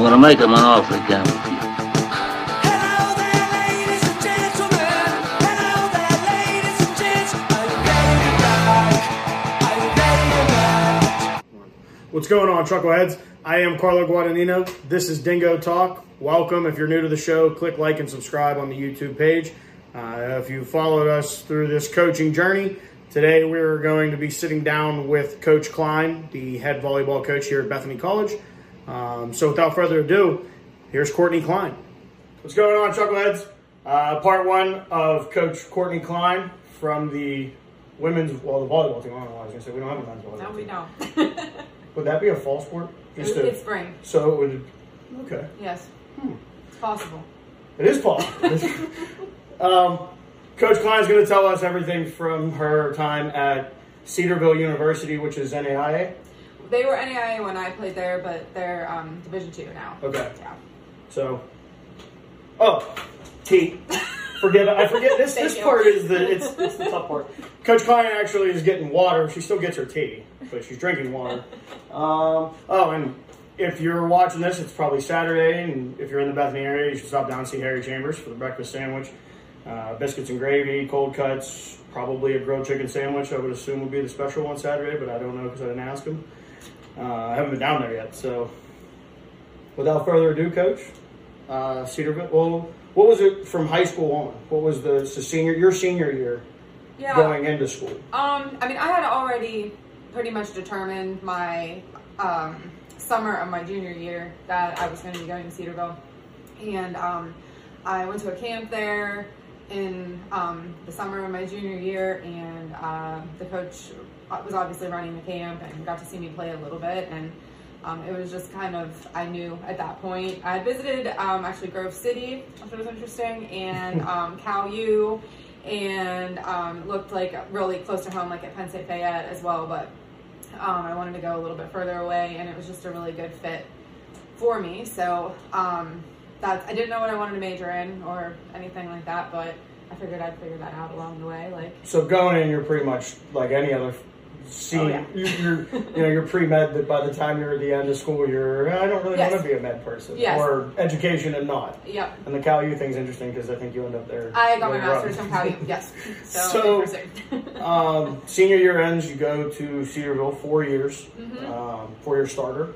I'm gonna make him an offer again with you. What's going on, Truckleheads? I am Carlo Guadagnino. This is Dingo Talk. Welcome. If you're new to the show, click like and subscribe on the YouTube page. Uh, if you followed us through this coaching journey, today we're going to be sitting down with Coach Kline, the head volleyball coach here at Bethany College. Um, so without further ado, here's Courtney Kline. What's going on, Chuckleheads? Uh, part one of Coach Courtney Kline from the women's, well, the volleyball team. I don't know why I was going to say we don't have a men's volleyball No, we team. don't. Would that be a fall sport? it's, a- it's spring. So it would. Okay, Yes. It's possible. it is possible. um, Coach Kline is going to tell us everything from her time at Cedarville University, which is NAIA. They were NAIA when I played there, but they're um, Division two now. Okay, Yeah. so oh, T. Forget I forget this. This you. part is the it's, it's the tough part. Coach Kline actually is getting water. She still gets her tea, but she's drinking water. Um, oh, and if you're watching this, it's probably Saturday, and if you're in the Bethany area, you should stop down and see Harry Chambers for the breakfast sandwich, uh, biscuits and gravy, cold cuts, probably a grilled chicken sandwich. I would assume would be the special one Saturday, but I don't know because I didn't ask him. Uh, I haven't been down there yet, so. Without further ado, Coach, uh, Cedarville. Well, what was it from high school on? What was the, so senior your senior year Yeah. going into school? Um, I mean, I had already pretty much determined my um, summer of my junior year that I was going to be going to Cedarville, and um, I went to a camp there in um, the summer of my junior year, and uh, the coach was obviously running the camp and got to see me play a little bit, and um, it was just kind of I knew at that point I visited um, actually Grove City, which was interesting, and um, Cal U and um, looked like really close to home, like at Penn State Fayette as well. But um, I wanted to go a little bit further away, and it was just a really good fit for me. So um, that's I didn't know what I wanted to major in or anything like that, but I figured I'd figure that out along the way. Like So going in, you're pretty much like any other senior. Oh, you- You're, you know, you're pre med. That by the time you're at the end of school, you're I don't really Yes. want to be a med person, Yes. or education and not. yep, And the Cal U thing's interesting because I think you end up there. I got my master's from Cal U. Yes, so, So-. Um, senior year ends, you go to Cedarville, four years, Mm-hmm. um, four year starter.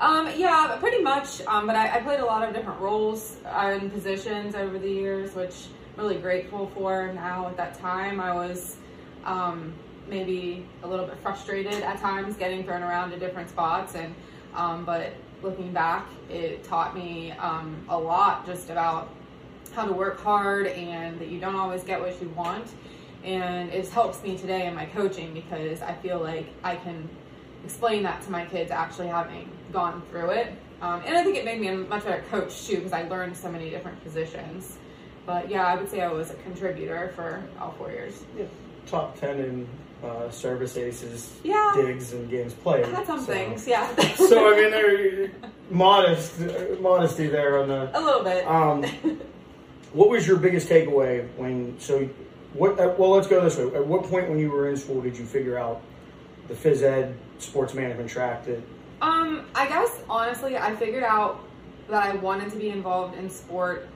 Um, yeah, pretty much. Um, but I, I played a lot of different roles and positions over the years, which I'm really grateful for now. At that time, I was um, maybe a little bit frustrated at times getting thrown around to different spots, and um, but looking back, it taught me um, a lot just about how to work hard and that you don't always get what you want. And it helps me today in my coaching because I feel like I can explain that to my kids actually having gone through it. Um, and I think it made me a much better coach too because I learned so many different positions. But yeah, I would say I was a contributor for all four years. top 10 in uh, service aces, Yeah. digs, and games played. I had some so. things, yeah. So, I mean, there, modest, uh, modesty there on the. a little bit. Um, what was your biggest takeaway when? So, what? Uh, well, let's go this way. At what point when you were in school did you figure out the phys ed sports management track? That Um, I guess honestly, I figured out that I wanted to be involved in sport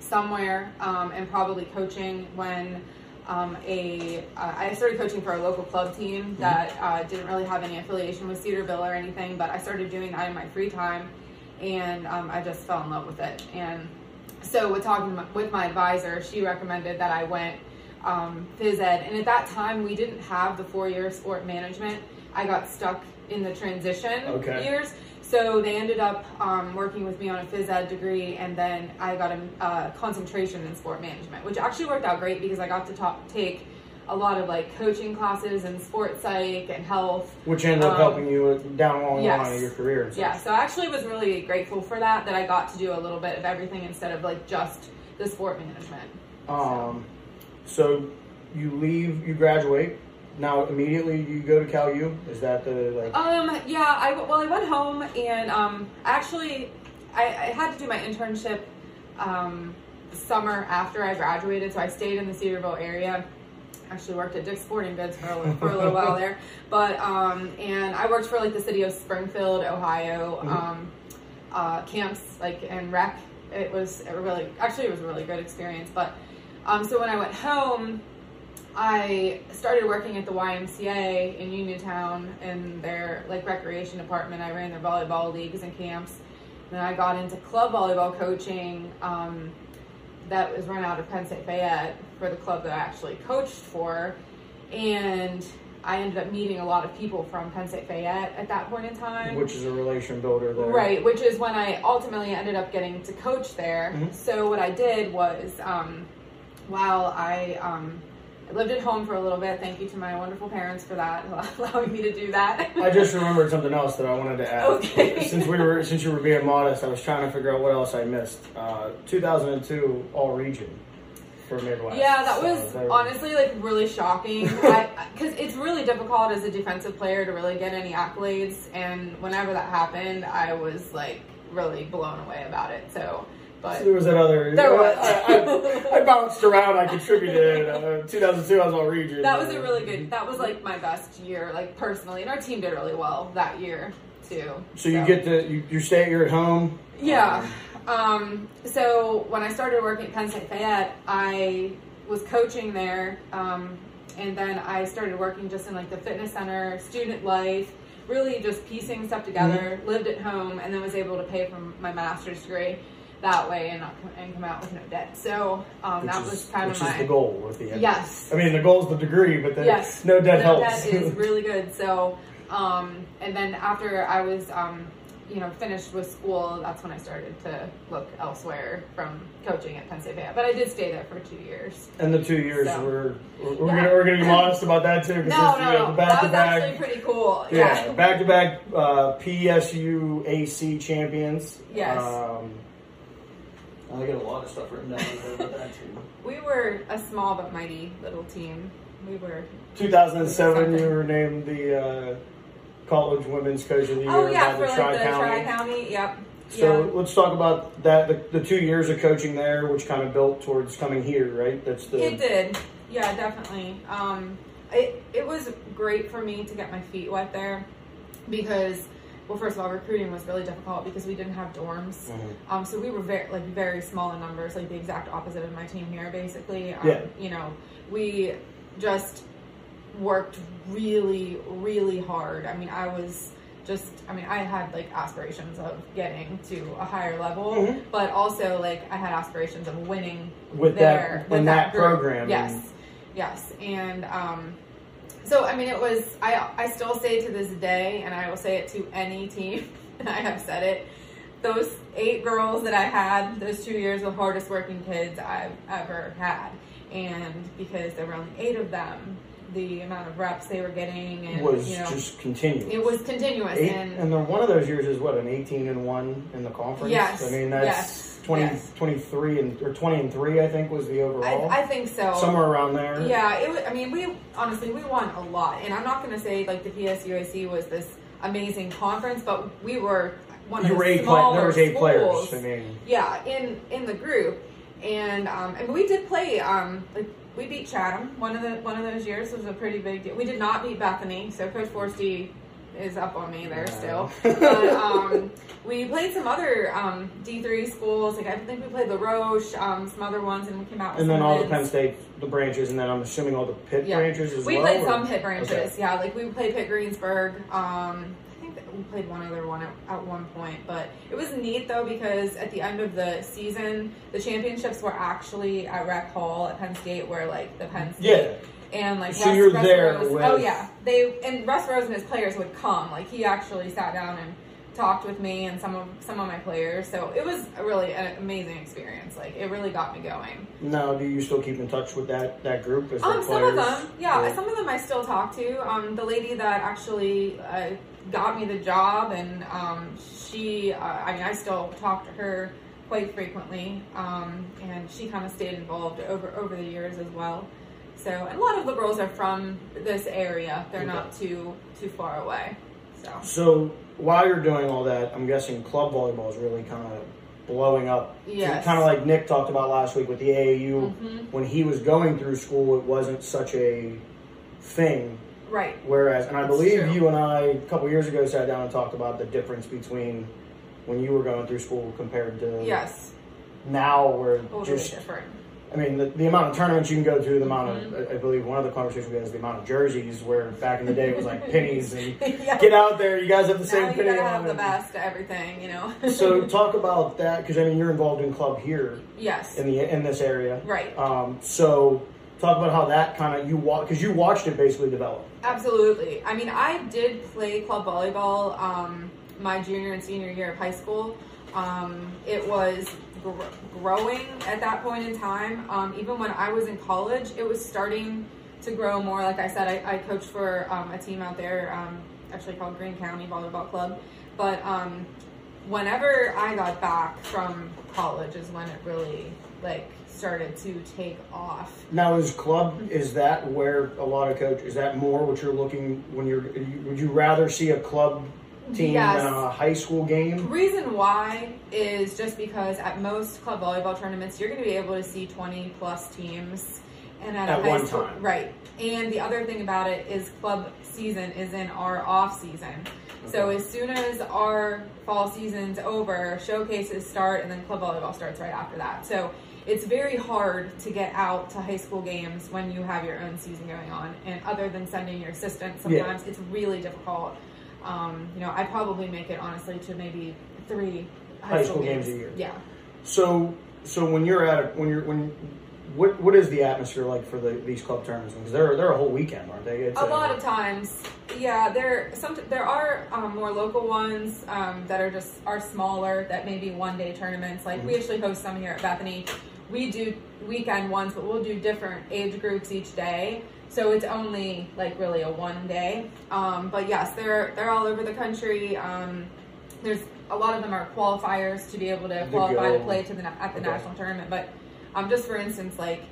somewhere, um, and probably coaching when um, a uh, I started coaching for a local club team that uh, didn't really have any affiliation with Cedarville or anything, but I started doing that in my free time, and um, I just fell in love with it. And so, with talking with my advisor, she recommended that I went um, phys ed, and at that time we didn't have the four year sport management. I got stuck in the transition Okay. years. So they ended up um, working with me on a phys ed degree, and then I got a uh, concentration in sport management, which actually worked out great because I got to talk, take a lot of like coaching classes and sports psych and health. which ended up Um, helping you down along the line of your career. Yeah, so I actually was really grateful for that, that I got to do a little bit of everything instead of like just the sport management. Um, so you leave, you graduate. Now immediately you go to Cal U. Is that the like? Um, yeah, I well, I went home and um, actually, I, I had to do my internship um, the summer after I graduated, so I stayed in the Cedarville area. Actually worked at Dick's Sporting Goods for a, little- for a little while there, but um, and I worked for like the city of Springfield, Ohio. Mhm. Um, uh, camps like in rec. It was a really actually it was a really good experience. But um, so when I went home, I started working at the YMCA in Uniontown in their like recreation department. I ran their volleyball leagues and camps. Then I got into club volleyball coaching. Um, that was run out of Penn State Fayette for the club that I actually coached for, and I ended up meeting a lot of people from Penn State Fayette at that point in time. Which is a relation builder there. Right, which is when I ultimately ended up getting to coach there. Mhm. So what I did was, um, while I um, I lived at home for a little bit, thank you to my wonderful parents for that, allowing me to do that. I just remembered something else that I wanted to add. Okay. Since we were since you were being modest, I was trying to figure out what else I missed. Uh, 2002 All Region for Midwest. Yeah, that was honestly like really shocking because it's really difficult as a defensive player to really get any accolades. And whenever that happened, I was like really blown away about it. So, but There was that other. There was. I, I, I bounced around. I contributed. Uh, 2002, I was all region. that was a really good. That was like my best year, like personally, and our team did really well that year too. So you get to you, you stay. You're at home. Yeah. Um, so when I started working at Penn State Fayette, I was coaching there, um, and then I started working just in like the fitness center, student life, really just piecing stuff together. Lived at home, and then was able to pay for my master's degree that way and not and come out with no debt. So um, that is, was kind of is my the goal with the end. yes. I mean, the goal is the degree, but then Yes. no debt no, helps. That is really good. So, um, and then after I was, um, you know, finished with school, that's when I started to look elsewhere from coaching at Penn State Fayette. But I did stay there for two years. and the two years So. we're we're, Yeah. gonna we're gonna be modest about that too. No, no, you know, That back to was actually pretty cool. Yeah, Yeah. back to back uh, PSU AC champions. Yes. Um, I got a lot of stuff written down about that too. We were a small but mighty little team. We were. 2007, you were named the uh, college women's coach of the year Oh yeah, by for the like Tri the County. Tri County. Yep. So yeah. let's talk about that. The, the two years of coaching there, which kind of built towards coming here, right? That's the It did. Yeah, definitely. Um, it, it was great for me to get my feet wet there because, well, first of all, recruiting was really difficult because we didn't have dorms. Mhm. Um, so we were very, like, very small in numbers, like the exact opposite of my team here, basically. Um, Yeah. You know, we just worked really, really hard. I mean, I was just, I mean, I had like aspirations of getting to a higher level, Mhm. but also like I had aspirations of winning with there that with in that, group. program. Yes, yes, and um, so I mean, it was. I I still say to this day, and I will say it to any team. and I have said it. Those eight girls that I had, those two years, the hardest working kids I've ever had, and because there were only eight of them, the amount of reps they were getting, and was you know, just continuous. it was continuous, Eight, and and then one of those years is what an 18 and one in the conference. Yes, I mean that's yes, 20, yes. 23 and or 20 and three. I think was the overall. I, I think so. Somewhere around there. Yeah, it was, I mean, we honestly we won a lot, and I'm not going to say like the PSUAC was this amazing conference, but we were one You of were the eight. Smaller there was eight schools. players. I mean, Yeah, in in the group, and um, and we did play. Um, like we beat Chatham one of the one of those years was a pretty big deal. We did not beat Bethany, so Coach Forsty is up on me there No. still. But um, we played some other um, D three schools. Like I think we played La Roche, um, some other ones, and we came out with and then all the. Penn State, the branches, and then I'm assuming all the pit Yeah. branches as We well. played or- some pit branches, Okay. yeah. Like we played Pitt Greensburg. Um, I think that we played one other one at, at one point, but it was neat though because at the end of the season, the championships were actually at Rec Hall at Penn State, where like the Penn State Yeah. And like So Russ, you're Russ there Rose, with- oh yeah, they and Russ Rose and his players would come. Like he actually sat down and talked with me and some of some of my players. So it was a really an amazing experience. Like it really got me going. Now, do you still keep in touch with that that group? As Um, some of them, yeah, Or- some of them I still talk to. Um, the lady that actually uh, got me the job, and um, she, uh, I mean, I still talk to her quite frequently, um, and she kind of stayed involved over over the years as well. So, a lot of liberals are from this area; they're not too too far away. So, So while you're doing all that, I'm guessing club volleyball is really kind of blowing up. Yes. Kind of like Nick talked about last week with the AAU. Mhm. When he was going through school, it wasn't such a thing. right, Whereas, and I That's believe true. you and I a couple years ago sat down and talked about the difference between when you were going through school compared to Yes, now, totally just different. I mean, the, the amount of tournaments you can go to, the amount Mm-hmm. of, I, I believe one of the conversations we had is the amount of jerseys, where back in the day it was like pennies and Yeah. get out there, you guys have the Now same you penny gotta have the best everything, you know. So talk about that, because I mean, you're involved in club here yes, in the in this area. right. Um, so talk about how that kind of, you watch, because you watched it basically develop. Absolutely. I mean, I did play club volleyball um, my junior and senior year of high school. Um, it was gr- growing at that point in time. Um, even when I was in college, it was starting to grow more. Like I said, I, I coached for um, a team out there, um, actually called Greene County Volleyball Club. But um, whenever I got back from college is when it really like started to take off. Now, is club is that where a lot of coach is that more what you're looking when you're? Would you rather see a club team Yes. a high school game? Reason why is just because at most club volleyball tournaments you're going to be able to see 20 plus teams and at, At a high one school, time. right and the other thing about it is club season is in our off season so as soon as our fall season's over showcases start and then club volleyball starts right after that so it's very hard to get out to high school games when you have your own season going on and other than sending your assistant Yeah. sometimes it's really difficult um, you know, I probably make it honestly to maybe three high, High school games a year. Yeah. So, so when you're at it, when you're when, what what is the atmosphere like for the these club tournaments? Because they're they're a whole weekend, aren't they? It's A lot of times, yeah. There some there are um, more local ones um, that are just are smaller that maybe one day tournaments. Like we actually host some here at Bethany. We do weekend ones, but we'll do different age groups each day. So it's only like really a one day. Um, but yes, they're they're all over the country. Um, there's a lot of them are qualifiers to be able to qualify to play to the at the Okay. national tournament. But um, just for instance, like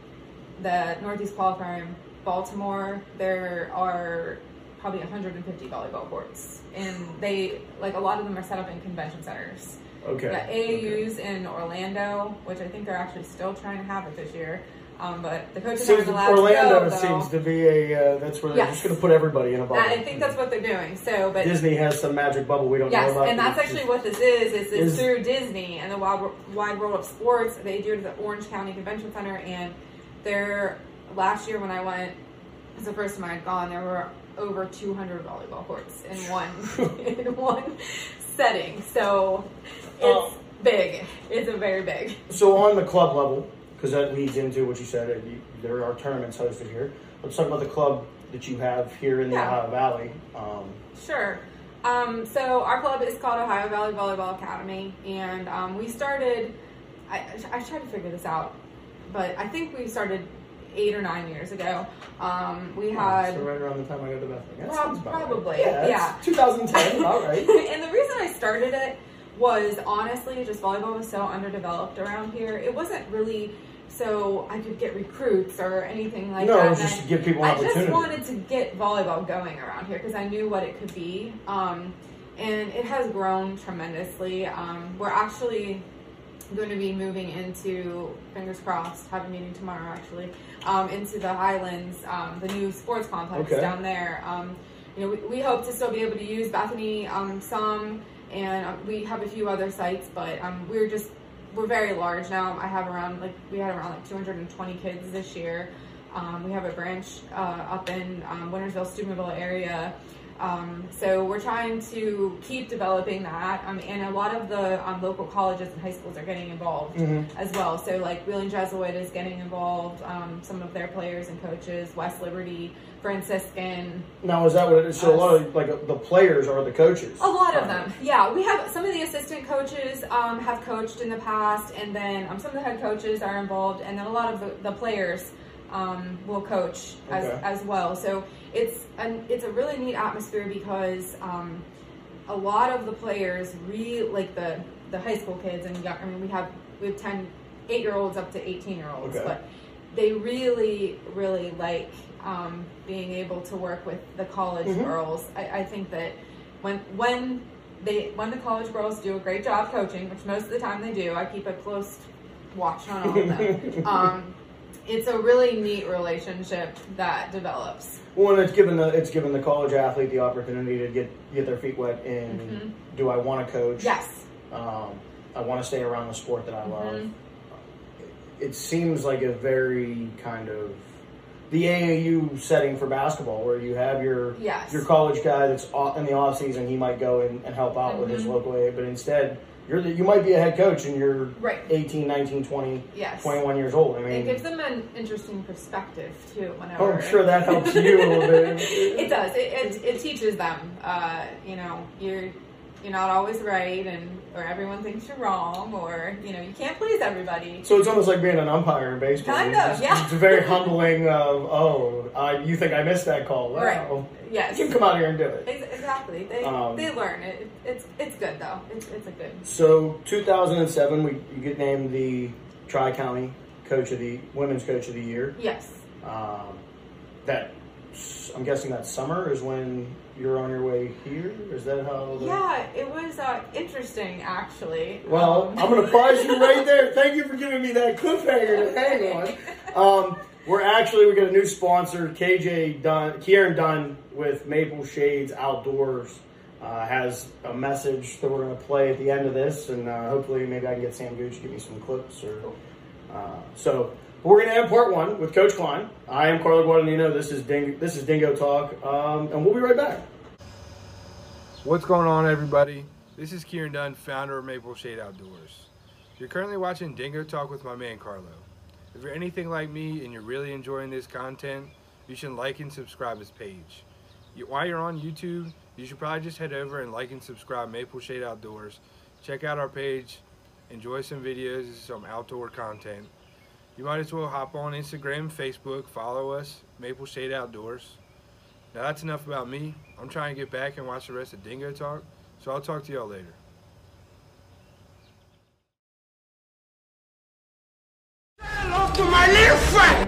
the Northeast qualifier in Baltimore, there are probably 150 volleyball courts, and they like a lot of them are set up in convention centers. Okay. Yeah, AAU's in Orlando, which I think they're actually still trying to have it this year. Um, but the coaches Seems, aren't allowed Orlando to go. seems to be a uh, that's where they're Yes. just going to put everybody in a bubble. I think that's what they're doing. So, but Disney has some magic bubble we don't know Yes, about. and that's actually what this is. Is it's Is- through Disney and the Wide, Wide World of Sports. They do it at the Orange County Convention Center, and there last year when I went, it was the first time I had gone. There were over 200 volleyball courts in one in one setting. So it's Oh. big. It's a very big. So on the club level, because that leads into what you said, there are tournaments hosted here. Let's talk about the club that you have here in the Yeah. Ohio Valley. Um, Sure. Um, so our club is called Ohio Valley Volleyball Academy, and um, we started. I, I tried to figure this out, but I think we started eight or nine years ago. Um, we had. so right around the time I got to Bethany. That Prob- sounds about right. probably, Yeah. yeah. 2010. all right. and the reason I started it was honestly just volleyball was so underdeveloped around here. It wasn't really so I could get recruits or anything like no, that. And just I- to give people I just wanted to get volleyball going around here because I knew what it could be. Um, and it has grown tremendously. Um, we're actually going to be moving into, fingers crossed, have a meeting tomorrow actually, um, into the Highlands, um, the new sports complex Okay. down there. Um, you know, we, we hope to still be able to use Bethany um, some, and um, we have a few other sites, but um, we're just we're very large now. I have around like we had around like 220 kids this year. Um, we have a branch uh, up in um, Wintersville, Steubenville area. Um, so we're trying to keep developing that, um, and a lot of the um, local colleges and high schools are getting involved Mhm. as well. So like Wheeling Jesuit is getting involved, um, some of their players and coaches, West Liberty, Franciscan, Now is that what it is? So a lot of like the players are the coaches. a lot of them, yeah. We have some of the assistant coaches um, have coached in the past, and then um, some of the head coaches are involved, and then a lot of the, the players um, will coach as, Okay. as well. So it's an, it's a really neat atmosphere because um, a lot of the players really like the the high school kids and young. I mean, we have we have 10, 8 year olds up to eighteen year olds, Okay. but they really really like um, being able to work with the college Mhm. girls. I, I think that when when they when the college girls do a great job coaching, which most of the time they do, I keep a close watch on all of them. um, it's a really neat relationship that develops. Well, and it's given the it's given the college athlete the opportunity to get get their feet wet in. Mhm. Do I want to coach? Yes, Um, I want to stay around the sport that I love. Mhm. It seems like a very kind of the AAU setting for basketball, where you have your Yes. your college guy that's in the off season, he might go and, and help out with his Mhm. local A, but instead you're the, you might be a head coach and you're Right. 18, 19, 20, Yes. 21 years old. I mean, It gives them an interesting perspective too. Whenever I'm sure that helps you a little bit. it does. It, it, it teaches them. Uh, you know, you're you're not always right, and or everyone thinks you're wrong, or you know, you can't please everybody. So it's almost like being an umpire in baseball. Kind It's of, just- yeah. It's very humbling. Of oh, uh, you think I missed that call? Well, Right. Yes. You can come out here and do it. Exactly. They Um, they learn it. It's it's good though. It's it's a good. So 2007, we you get named the Tri County Coach of the Women's Coach of the Year. Yes. Um, that I'm guessing that summer is when you're on your way here. Is that how? The, Yeah, it was uh, interesting actually. Well, I'm going to prize you right there. Thank you for giving me that cliffhanger to hang on. Um, we're actually we got a new sponsor, KJ Dunn, Kieran Dunn with Maple Shades Outdoors. Uh, has a message that we're going to play at the end of this, and uh, hopefully maybe I can get Sam Gooch to give me some clips. Or uh, so we're going to end part one with Coach Kline. I am Carlo Guadagnino. This is Ding, this is Dingo Talk, um, and we'll be right back. What's going on, everybody? This is Kieran Dunn, founder of Maple Shade Outdoors. You're currently watching Dingo Talk with my man Carlo. If you're anything like me and you're really enjoying this content, you should like and subscribe his page. You, while you're on YouTube, you should probably just head over and like and subscribe Maple Shade Outdoors. Check out our page, enjoy some videos, some outdoor content. You might as well hop on Instagram, Facebook, follow us, Maple Shade Outdoors. Now that's enough about me. I'm trying to get back and watch the rest of Dingo Talk, so I'll talk to y'all later. Hello to my little friend.